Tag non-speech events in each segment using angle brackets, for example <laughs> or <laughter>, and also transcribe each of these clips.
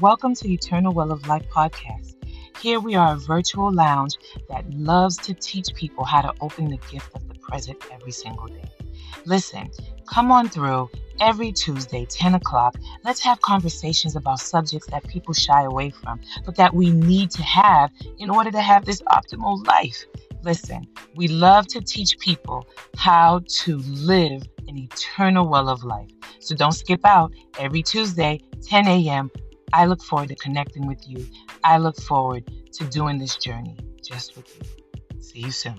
Welcome to Eternal Well of Life podcast. Here we are a virtual lounge that loves to teach people how to open the gift of the present every single day. Listen, come on through every Tuesday, 10 o'clock. Let's have conversations about subjects that people shy away from, but that we need to have in order to have this optimal life. Listen, we love to teach people how to live an eternal well of life. So don't skip out every Tuesday, 10 a.m. I look forward to connecting with you. I look forward to doing this journey just with you. See you soon.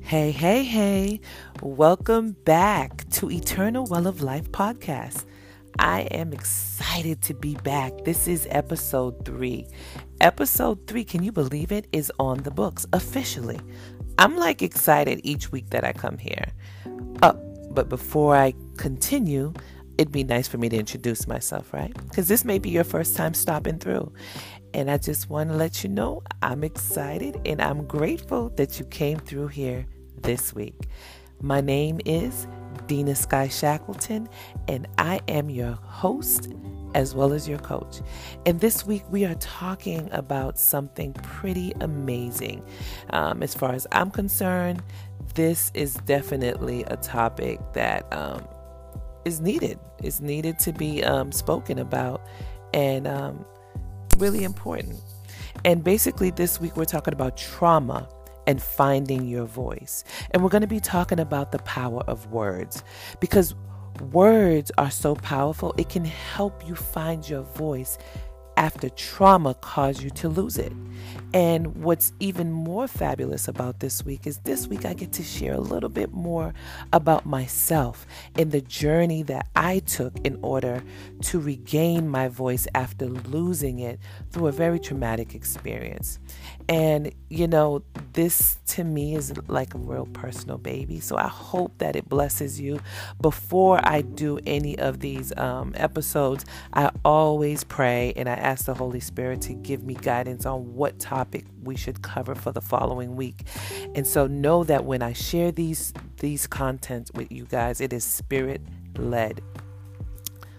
Hey, hey, hey. Welcome back to Eternal Well of Life podcast. I am excited to be back. This is episode three. Episode three, can you believe it, is on the books officially. I'm like excited each week that I come here. Oh, but before I continue, it'd be nice for me to introduce myself, right? Because this may be your first time stopping through. And I just want to let you know I'm excited and I'm grateful that you came through here this week. My name is Dina Sky Shackleton, and I am your host as well as your coach. And this week we are talking about something pretty amazing. Um, as far as I'm concerned, this is definitely a topic that um, is needed. Is needed to be um, spoken about, and um, really important. And basically, this week we're talking about trauma and finding your voice. And we're going to be talking about the power of words because words are so powerful, it can help you find your voice after trauma caused you to lose it. And what's even more fabulous about this week is this week I get to share a little bit more about myself and the journey that I took in order to regain my voice after losing it through a very traumatic experience. And, you know, this to me is like a real personal baby. So I hope that it blesses you. Before I do any of these um, episodes, I always pray and I ask the Holy Spirit to give me guidance on what topic we should cover for the following week. And so know that when I share these these contents with you guys, it is spirit led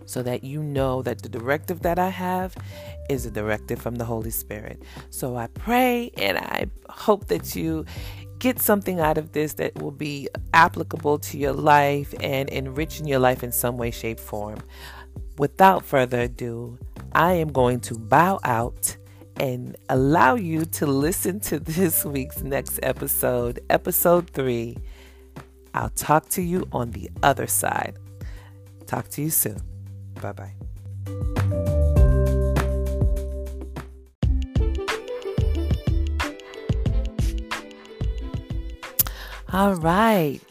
so that you know that the directive that I have is a directive from the Holy Spirit. So I pray and I hope that you get something out of this that will be applicable to your life and enriching your life in some way, shape, form. Without further ado, I am going to bow out and allow you to listen to <laughs> this week's next episode, episode three. I'll talk to you on the other side. Talk to you soon. Bye bye. All right,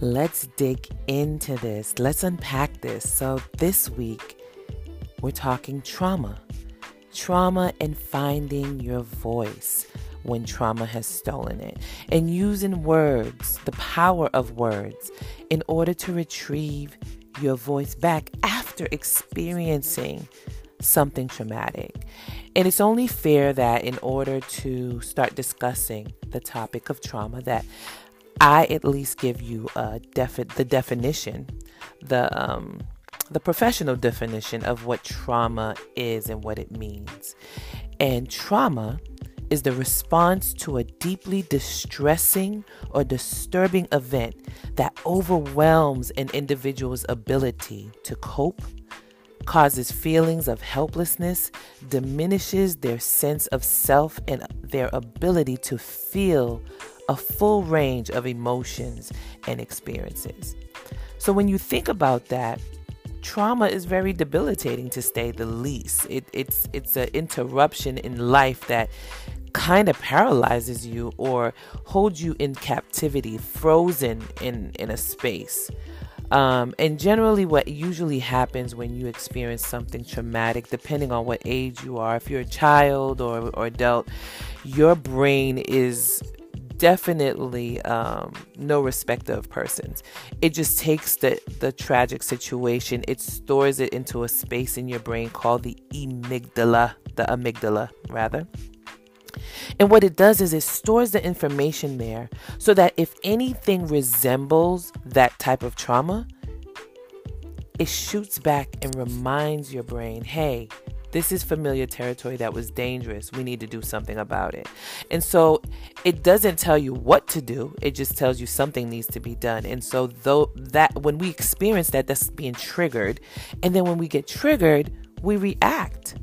let's dig into this. Let's unpack this. So, this week, we're talking trauma. Trauma and finding your voice when trauma has stolen it, and using words, the power of words, in order to retrieve your voice back after experiencing something traumatic. And it's only fair that in order to start discussing the topic of trauma that I at least give you a defi- the definition, the um, the professional definition of what trauma is and what it means. And trauma is the response to a deeply distressing or disturbing event that overwhelms an individual's ability to cope, causes feelings of helplessness, diminishes their sense of self and their ability to feel a full range of emotions and experiences. So when you think about that, trauma is very debilitating to say the least. It, it's it's an interruption in life that kind of paralyzes you or holds you in captivity, frozen in, in a space. Um, and generally, what usually happens when you experience something traumatic, depending on what age you are, if you're a child or, or adult, your brain is definitely um, no respect of persons. It just takes the, the tragic situation, it stores it into a space in your brain called the amygdala, the amygdala, rather And what it does is it stores the information there so that if anything resembles that type of trauma, it shoots back and reminds your brain, hey, this is familiar territory that was dangerous. We need to do something about it. And so it doesn't tell you what to do, it just tells you something needs to be done. And so though that when we experience that that's being triggered, and then when we get triggered, we react.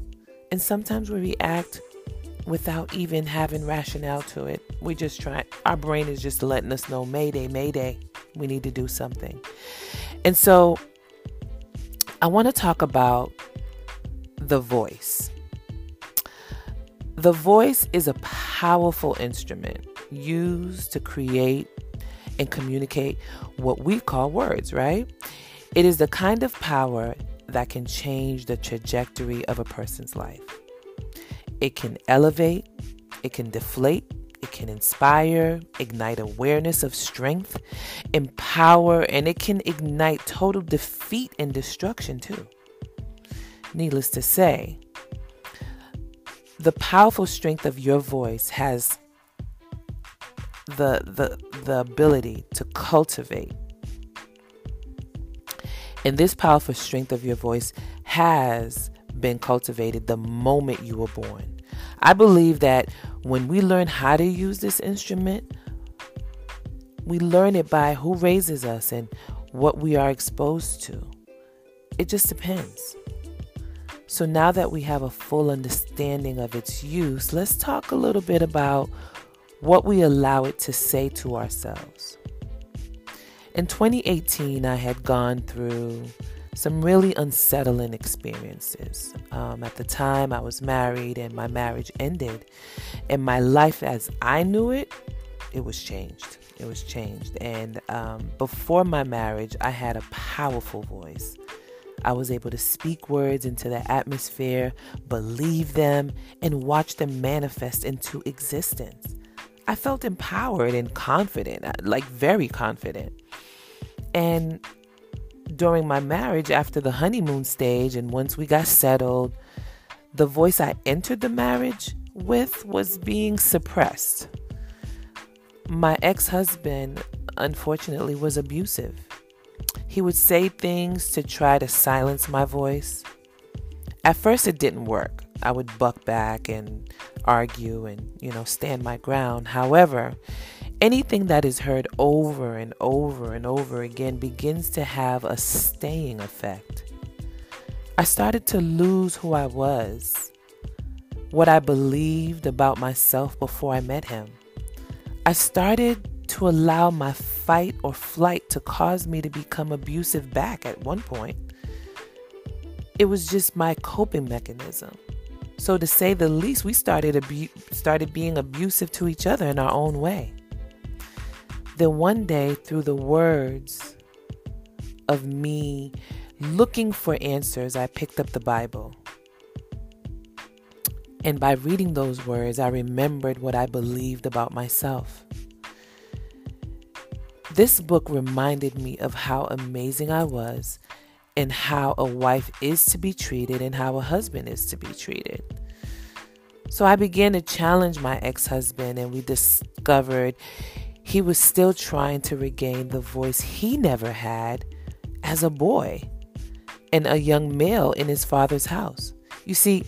And sometimes we react without even having rationale to it. We just try our brain is just letting us know mayday, mayday. We need to do something. And so I want to talk about the voice. The voice is a powerful instrument used to create and communicate what we call words, right? It is the kind of power that can change the trajectory of a person's life. It can elevate, it can deflate, it can inspire, ignite awareness of strength, empower, and it can ignite total defeat and destruction too. Needless to say, the powerful strength of your voice has the the the ability to cultivate and this powerful strength of your voice has been cultivated the moment you were born. I believe that when we learn how to use this instrument, we learn it by who raises us and what we are exposed to. It just depends. So now that we have a full understanding of its use, let's talk a little bit about what we allow it to say to ourselves. In 2018, I had gone through some really unsettling experiences. Um, at the time, I was married and my marriage ended, and my life as I knew it, it was changed. It was changed. And um, before my marriage, I had a powerful voice. I was able to speak words into the atmosphere, believe them, and watch them manifest into existence. I felt empowered and confident, uh, like very confident. And during my marriage, after the honeymoon stage, and once we got settled, the voice I entered the marriage with was being suppressed. My ex husband, unfortunately, was abusive. He would say things to try to silence my voice. At first, it didn't work. I would buck back and argue and, you know, stand my ground. However, anything that is heard over and over and over again begins to have a staying effect. I started to lose who I was, what I believed about myself before I met him. I started to allow my fight or flight to cause me to become abusive back at one point. It was just my coping mechanism. So to say the least, we started abu- started being abusive to each other in our own way. Then one day, through the words of me looking for answers, I picked up the Bible. And by reading those words, I remembered what I believed about myself. This book reminded me of how amazing I was and how a wife is to be treated and how a husband is to be treated. So I began to challenge my ex husband, and we discovered he was still trying to regain the voice he never had as a boy and a young male in his father's house. You see,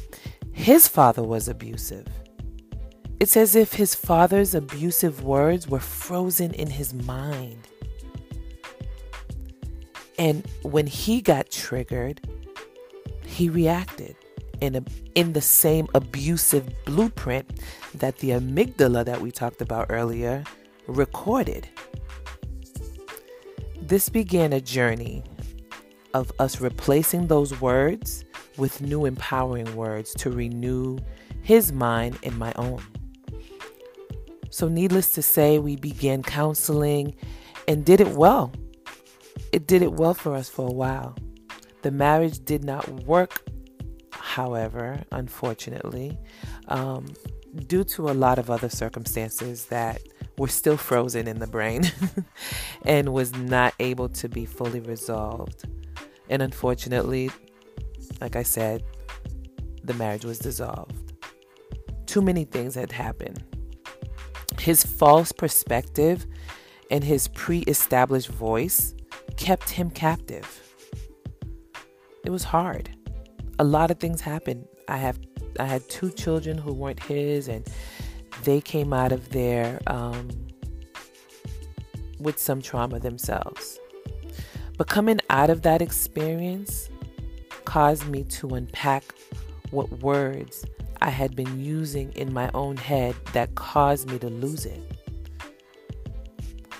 his father was abusive. It's as if his father's abusive words were frozen in his mind. And when he got triggered, he reacted in, a, in the same abusive blueprint that the amygdala that we talked about earlier recorded. This began a journey of us replacing those words with new empowering words to renew his mind and my own. So, needless to say, we began counseling and did it well. It did it well for us for a while. The marriage did not work, however, unfortunately, um, due to a lot of other circumstances that were still frozen in the brain <laughs> and was not able to be fully resolved. And unfortunately, like I said, the marriage was dissolved. Too many things had happened His false perspective and his pre established voice kept him captive. It was hard. A lot of things happened. I have I had two children who weren't his, and they came out of there um, with some trauma themselves. But coming out of that experience caused me to unpack what words I had been using in my own head that caused me to lose it.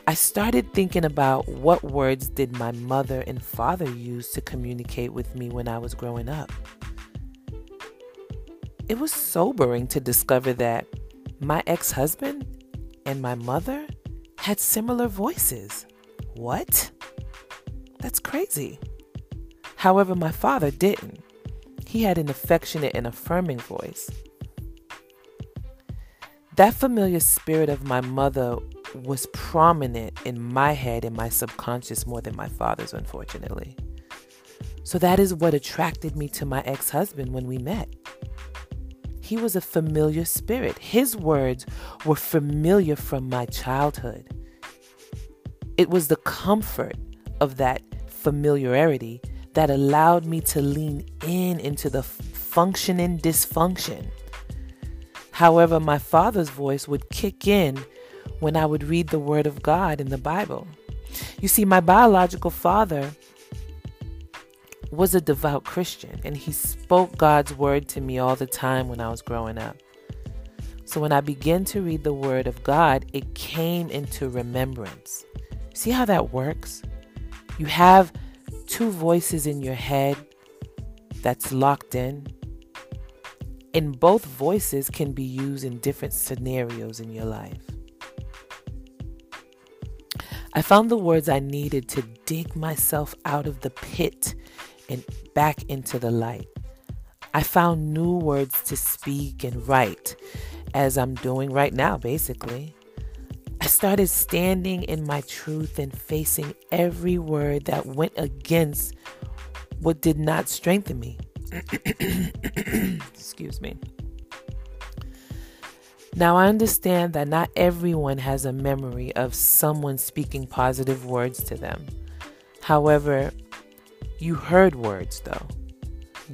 I started thinking about what words did my mother and father use to communicate with me when I was growing up. It was sobering to discover that my ex husband and my mother had similar voices. What? That's crazy. However, my father didn't. He had an affectionate and affirming voice. That familiar spirit of my mother was prominent in my head and my subconscious more than my father's, unfortunately. So that is what attracted me to my ex husband when we met. He was a familiar spirit. His words were familiar from my childhood. It was the comfort of that familiarity that allowed me to lean in into the functioning dysfunction. However, my father's voice would kick in when I would read the Word of God in the Bible. You see, my biological father was a devout Christian and he spoke God's Word to me all the time when I was growing up. So when I began to read the Word of God, it came into remembrance. See how that works? You have two voices in your head that's locked in. And both voices can be used in different scenarios in your life. I found the words I needed to dig myself out of the pit and back into the light. I found new words to speak and write, as I'm doing right now, basically. I started standing in my truth and facing every word that went against what did not strengthen me. <clears throat> Excuse me. Now, I understand that not everyone has a memory of someone speaking positive words to them. However, you heard words, though,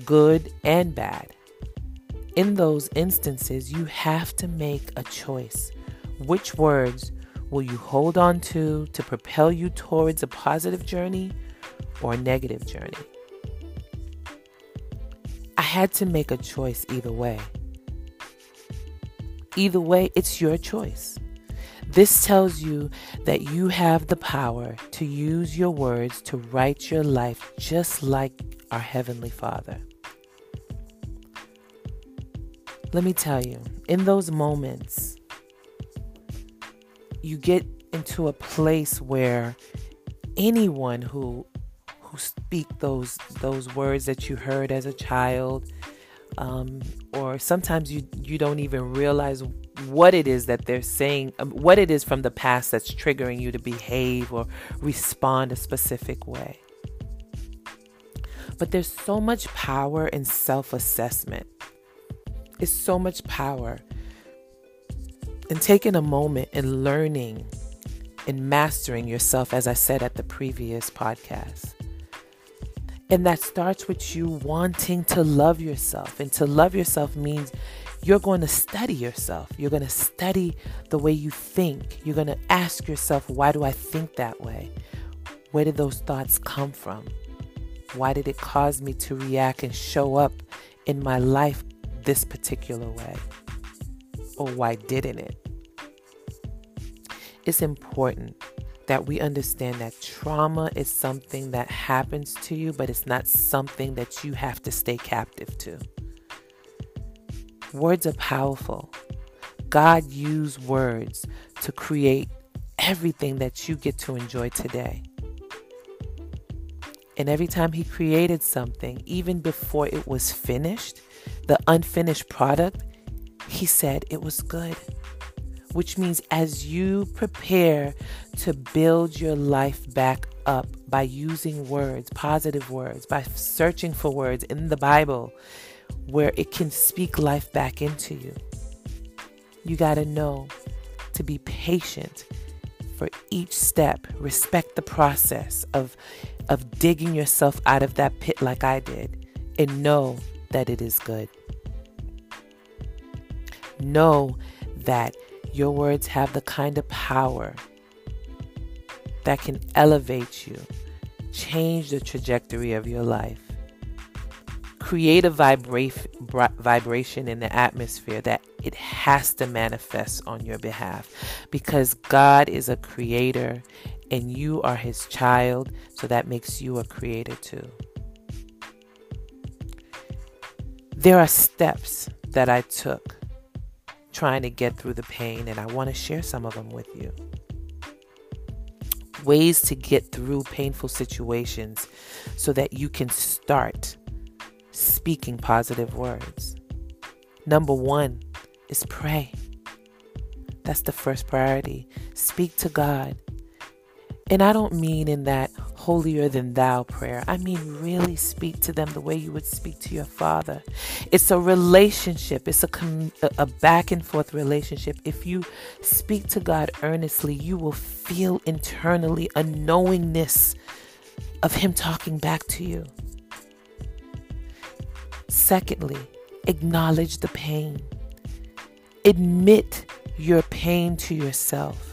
good and bad. In those instances, you have to make a choice. Which words will you hold on to to propel you towards a positive journey or a negative journey? I had to make a choice either way. Either way, it's your choice. This tells you that you have the power to use your words to write your life just like our Heavenly Father. Let me tell you, in those moments, you get into a place where anyone who who speak those those words that you heard as a child um, or sometimes you you don't even realize what it is that they're saying, um, what it is from the past that's triggering you to behave or respond a specific way. But there's so much power in self assessment. It's so much power in taking a moment and learning and mastering yourself, as I said at the previous podcast. And that starts with you wanting to love yourself. And to love yourself means you're going to study yourself. You're going to study the way you think. You're going to ask yourself, why do I think that way? Where did those thoughts come from? Why did it cause me to react and show up in my life this particular way? Or why didn't it? It's important that we understand that trauma is something that happens to you, but it's not something that you have to stay captive to. Words are powerful. God used words to create everything that you get to enjoy today. And every time He created something, even before it was finished, the unfinished product, He said it was good which means as you prepare to build your life back up by using words, positive words, by searching for words in the Bible where it can speak life back into you, you got to know to be patient for each step. Respect the process of, of digging yourself out of that pit like I did, and know that it is good. Know that your words have the kind of power that can elevate you, change the trajectory of your life, create a vibra- vibration in the atmosphere that it has to manifest on your behalf because God is a creator and you are his child, so that makes you a creator too. There are steps that I took trying to get through the pain, and I want to share some of them with you. Ways to get through painful situations so that you can start speaking positive words. Number one is pray. That's the first priority. Speak to God. And I don't mean in that holier than thou prayer. I mean, really speak to them the way you would speak to your father. It's a relationship, it's a, a back and forth relationship. If you speak to God earnestly, you will feel internally a knowingness of Him talking back to you. Secondly, acknowledge the pain. Admit your pain to yourself.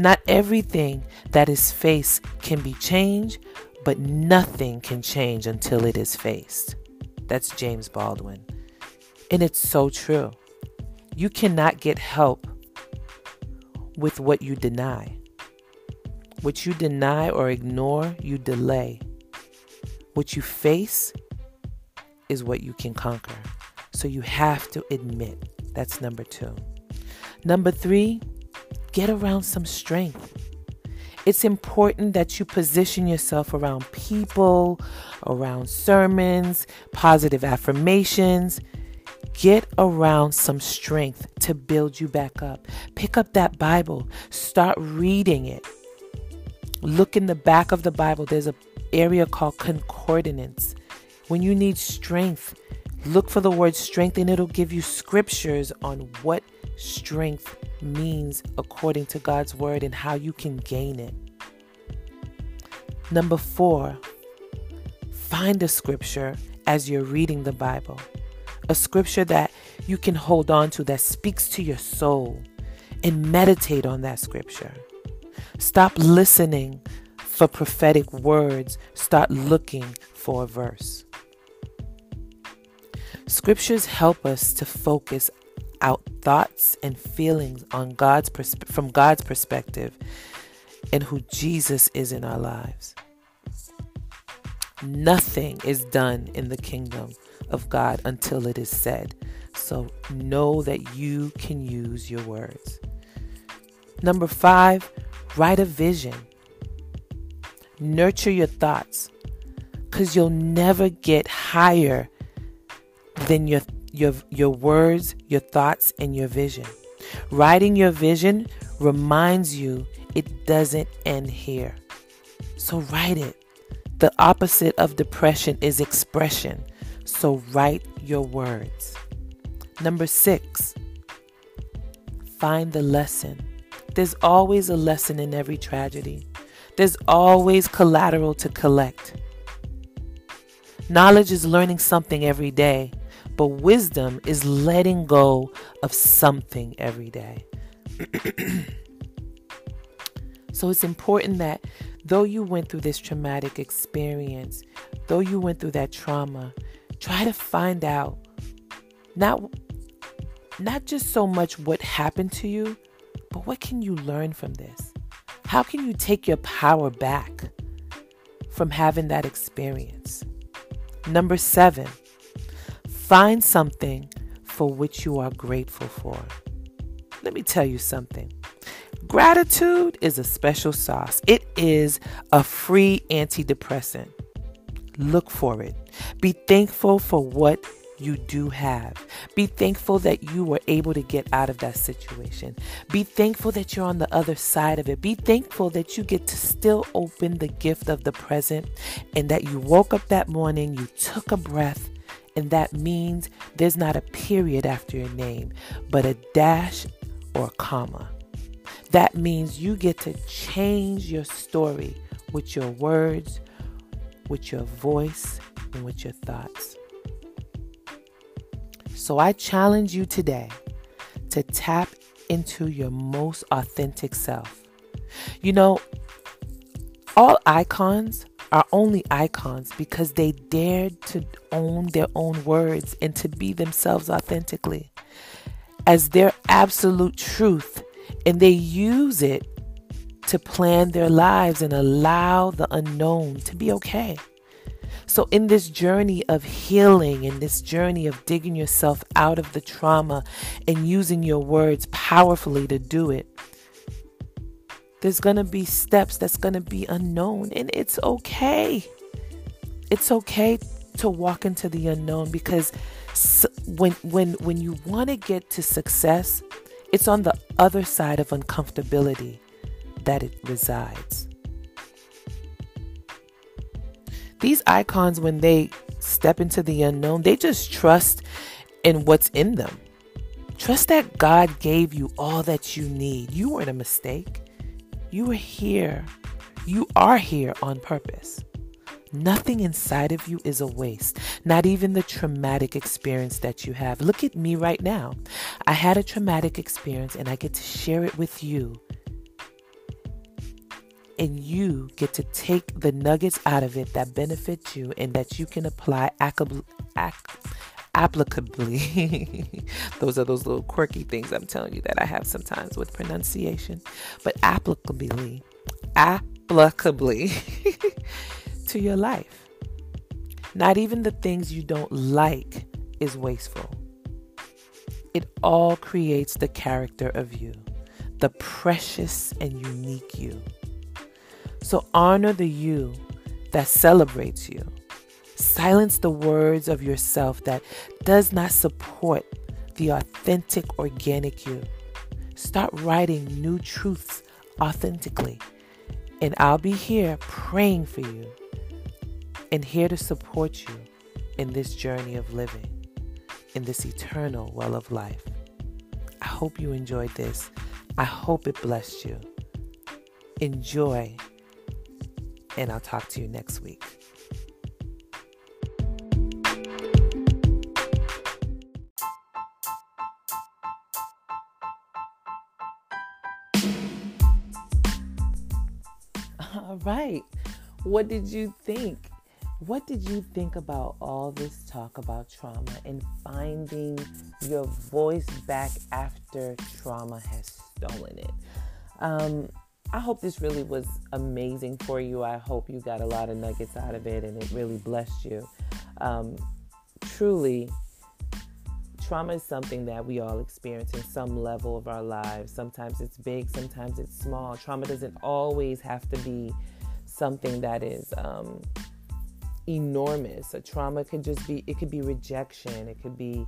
Not everything that is faced can be changed, but nothing can change until it is faced. That's James Baldwin. And it's so true. You cannot get help with what you deny. What you deny or ignore, you delay. What you face is what you can conquer. So you have to admit. That's number two. Number three, get around some strength. It's important that you position yourself around people, around sermons, positive affirmations. Get around some strength to build you back up. Pick up that Bible, start reading it. Look in the back of the Bible. There's an area called concordance. When you need strength, look for the word strength and it'll give you scriptures on what strength means according to God's word and how you can gain it. Number four, find a scripture as you're reading the Bible, a scripture that you can hold on to that speaks to your soul and meditate on that scripture. Stop listening for prophetic words, start looking for a verse. Scriptures help us to focus out thoughts and feelings on God's pers- from God's perspective and who Jesus is in our lives. Nothing is done in the kingdom of God until it is said. So know that you can use your words. Number five, write a vision. Nurture your thoughts because you'll never get higher than your your your words, your thoughts and your vision. Writing your vision reminds you it doesn't end here. So write it. The opposite of depression is expression. So write your words. Number 6. Find the lesson. There's always a lesson in every tragedy. There's always collateral to collect. Knowledge is learning something every day. But wisdom is letting go of something every day. <clears throat> so it's important that though you went through this traumatic experience, though you went through that trauma, try to find out not not just so much what happened to you, but what can you learn from this? How can you take your power back from having that experience? Number 7, Find something for which you are grateful for. Let me tell you something. Gratitude is a special sauce. It is a free antidepressant. Look for it. Be thankful for what you do have. Be thankful that you were able to get out of that situation. Be thankful that you're on the other side of it. Be thankful that you get to still open the gift of the present and that you woke up that morning, you took a breath, and that means there's not a period after your name, but a dash or a comma. That means you get to change your story with your words, with your voice, and with your thoughts. So I challenge you today to tap into your most authentic self. You know, all icons are only icons because they dared to own their own words and to be themselves authentically as their absolute truth, and they use it to plan their lives and allow the unknown to be okay. So, in this journey of healing, in this journey of digging yourself out of the trauma and using your words powerfully to do it, there's going to be steps that's going to be unknown, and it's okay. It's okay to walk into the unknown because when when when you want to get to success, it's on the other side of uncomfortability that it resides. These icons, when they step into the unknown, they just trust in what's in them. Trust that God gave you all that you need. You weren't a mistake. You were here. You are here on purpose. Nothing inside of you is a waste, not even the traumatic experience that you have. Look at me right now. I had a traumatic experience and I get to share it with you and you get to take the nuggets out of it that benefit you and that you can apply applicably. <laughs> those are those little quirky things I'm telling you that I have sometimes with pronunciation, but applicably, applicably <laughs> to your life. Not even the things you don't like is wasteful. It all creates the character of you, the precious and unique you. So honor the you that celebrates you. Silence the words of yourself that does not support the authentic, organic you. Start writing new truths authentically. And I'll be here praying for you and here to support you in this journey of living, in this eternal well of life. I hope you enjoyed this. I hope it blessed you. Enjoy and I'll talk to you next week. Right. What did you think? What did you think about all this talk about trauma and finding your voice back after trauma has stolen it? Um, I hope this really was amazing for you. I hope you got a lot of nuggets out of it and it really blessed you. Um, truly, trauma is something that we all experience in some level of our lives. Sometimes it's big, sometimes it's small. Trauma doesn't always have to be something that is um, enormous. A trauma could just be, it could be rejection, it could be,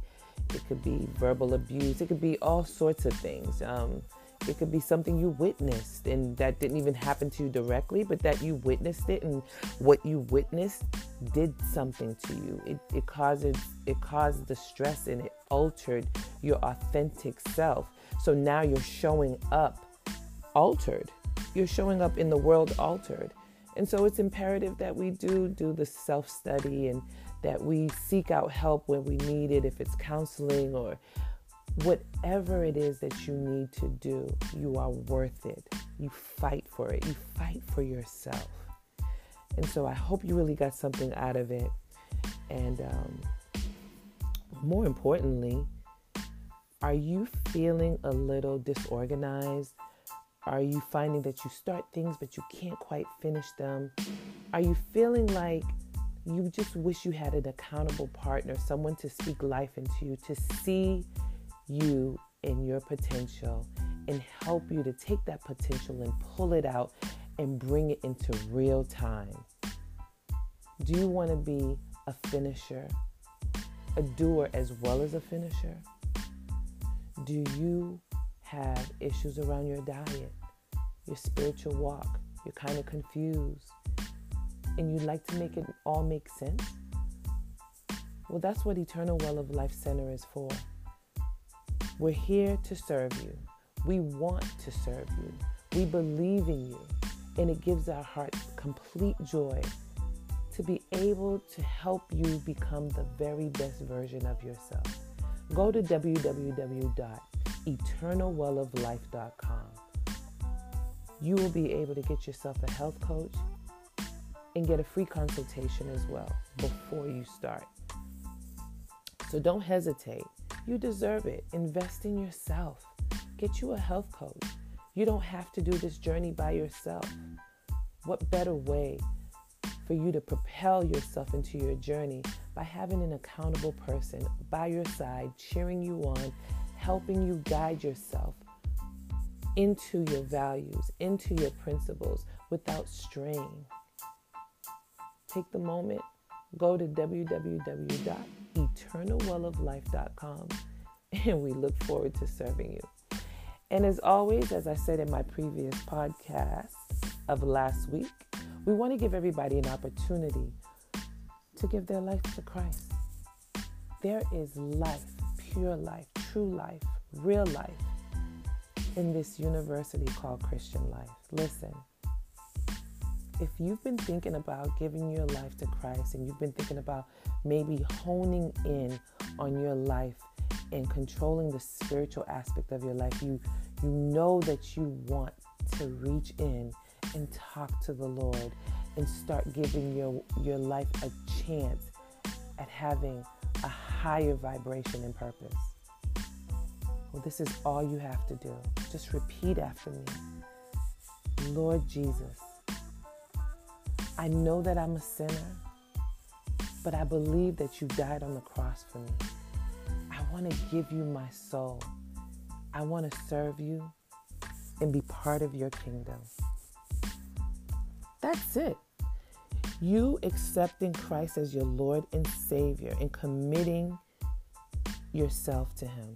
it could be verbal abuse, it could be all sorts of things. Um, it could be something you witnessed and that didn't even happen to you directly, but that you witnessed it and what you witnessed did something to you. It, it causes it caused the stress and it altered your authentic self. So now you're showing up altered. You're showing up in the world altered. And so it's imperative that we do do the self study and that we seek out help when we need it, if it's counseling or whatever it is that you need to do, you are worth it. You fight for it, you fight for yourself. And so I hope you really got something out of it. And um, more importantly, are you feeling a little disorganized? Are you finding that you start things but you can't quite finish them? Are you feeling like you just wish you had an accountable partner, someone to speak life into you, to see you and your potential and help you to take that potential and pull it out and bring it into real time. Do you want to be a finisher, a doer as well as a finisher? Do you have issues around your diet, your spiritual walk? You're kind of confused and you'd like to make it all make sense? Well, that's what Eternal Well of Life Center is for. We're here to serve you. We want to serve you. We believe in you. And it gives our hearts complete joy to be able to help you become the very best version of yourself. Go to www.eternalwelloflife.com. You will be able to get yourself a health coach and get a free consultation as well before you start. So don't hesitate. You deserve it. Invest in yourself. Get you a health coach. You don't have to do this journey by yourself. What better way for you to propel yourself into your journey by having an accountable person by your side, cheering you on, helping you guide yourself into your values, into your principles without strain? Take the moment, go to www.eternalwelloflife.com, and we look forward to serving you. And as always, as I said in my previous podcast of last week, we want to give everybody an opportunity to give their life to Christ. There is life, pure life, true life, real life in this university called Christian life. Listen, if you've been thinking about giving your life to Christ and you've been thinking about maybe honing in on your life and controlling the spiritual aspect of your life, you you know that you want to reach in and talk to the Lord and start giving your your life a chance at having a higher vibration and purpose. Well, this is all you have to do. Just repeat after me. Lord Jesus, I know that I'm a sinner, but I believe that you died on the cross for me. I want to give you my soul. I want to serve you and be part of your kingdom. That's it. You accepting Christ as your Lord and Savior and committing yourself to Him.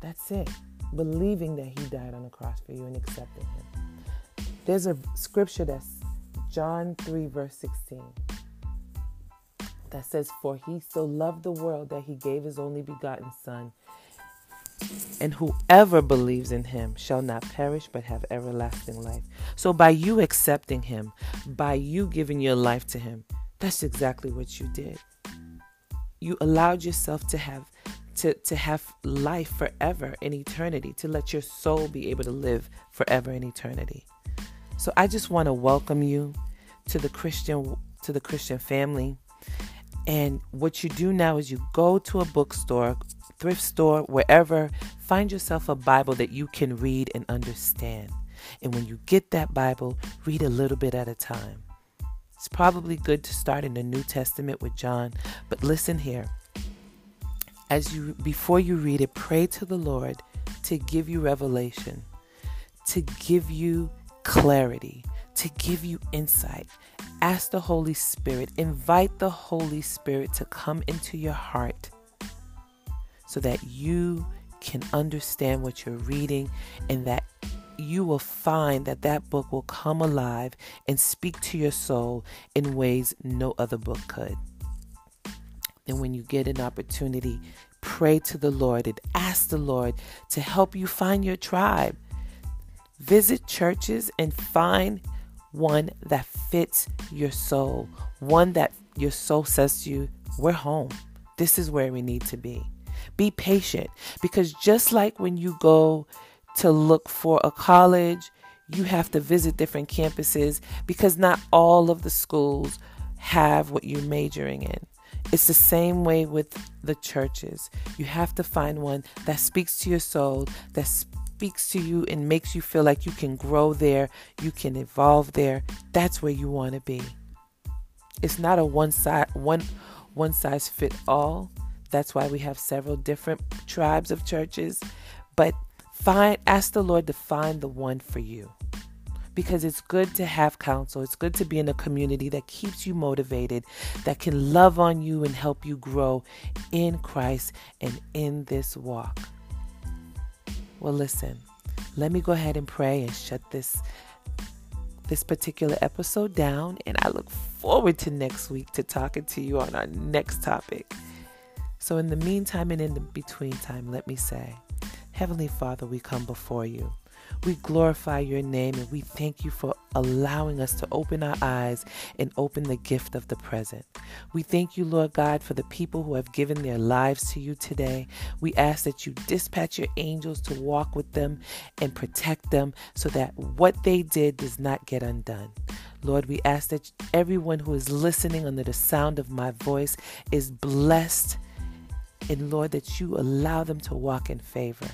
That's it. Believing that He died on the cross for you and accepting Him. There's a scripture that's John 3, verse 16, that says, For he so loved the world that he gave his only begotten Son, and whoever believes in him shall not perish but have everlasting life. So, by you accepting him, by you giving your life to him, that's exactly what you did. You allowed yourself to have to, to have life forever in eternity, to let your soul be able to live forever in eternity. So I just want to welcome you to the Christian to the Christian family. And what you do now is you go to a bookstore, thrift store, wherever, find yourself a Bible that you can read and understand. And when you get that Bible, read a little bit at a time. It's probably good to start in the New Testament with John, but listen here. As you before you read it, pray to the Lord to give you revelation, to give you clarity, to give you insight. Ask the Holy Spirit, invite the Holy Spirit to come into your heart so that you can understand what you're reading and that you will find that that book will come alive and speak to your soul in ways no other book could. Then, when you get an opportunity, pray to the Lord and ask the Lord to help you find your tribe. Visit churches and find one that fits your soul, one that your soul says to you, We're home. This is where we need to be. Be patient because just like when you go to look for a college, you have to visit different campuses because not all of the schools have what you're majoring in. It's the same way with the churches. You have to find one that speaks to your soul, that speaks to you and makes you feel like you can grow there, you can evolve there, that's where you want to be. It's not a one size one one size fit all. That's why we have several different tribes of churches, but find ask the Lord to find the one for you. Because it's good to have counsel. It's good to be in a community that keeps you motivated, that can love on you and help you grow in Christ and in this walk. Well, listen, let me go ahead and pray and shut this this particular episode down and I look forward to next week to talking to you on our next topic. So in the meantime and in the between time, let me say, Heavenly Father, we come before you. We glorify your name and we thank you for allowing us to open our eyes and open the gift of the present. We thank you, Lord God, for the people who have given their lives to you today. We ask that you dispatch your angels to walk with them and protect them so that what they did does not get undone. Lord, we ask that everyone who is listening under the sound of my voice is blessed. And Lord, that you allow them to walk in favor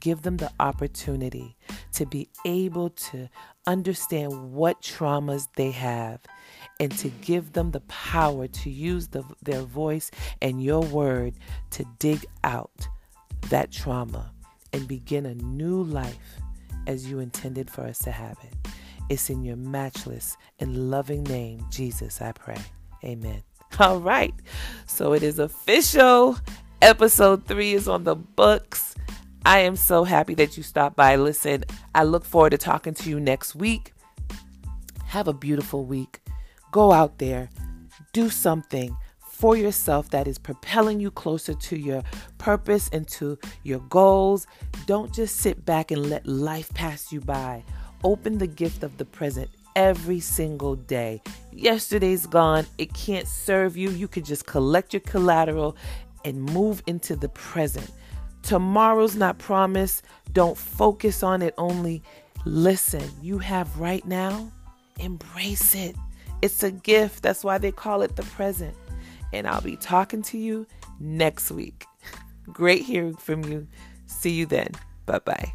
give them the opportunity to be able to understand what traumas they have and to give them the power to use the, their voice and your word to dig out that trauma and begin a new life as you intended for us to have it. It's in your matchless and loving name, Jesus, I pray. Amen. <laughs> All right. So it is official. Episode three is on the books. I am so happy that you stopped by. Listen, I look forward to talking to you next week. Have a beautiful week. Go out there, do something for yourself that is propelling you closer to your purpose and to your goals. Don't just sit back and let life pass you by. Open the gift of the present every single day. Yesterday's gone, it can't serve you. You could just collect your collateral and move into the present. Tomorrow's not promised. Don't focus on it only. Listen, you have right now, embrace it. It's a gift. That's why they call it the present. And I'll be talking to you next week. <laughs> Great hearing from you. See you then. Bye bye.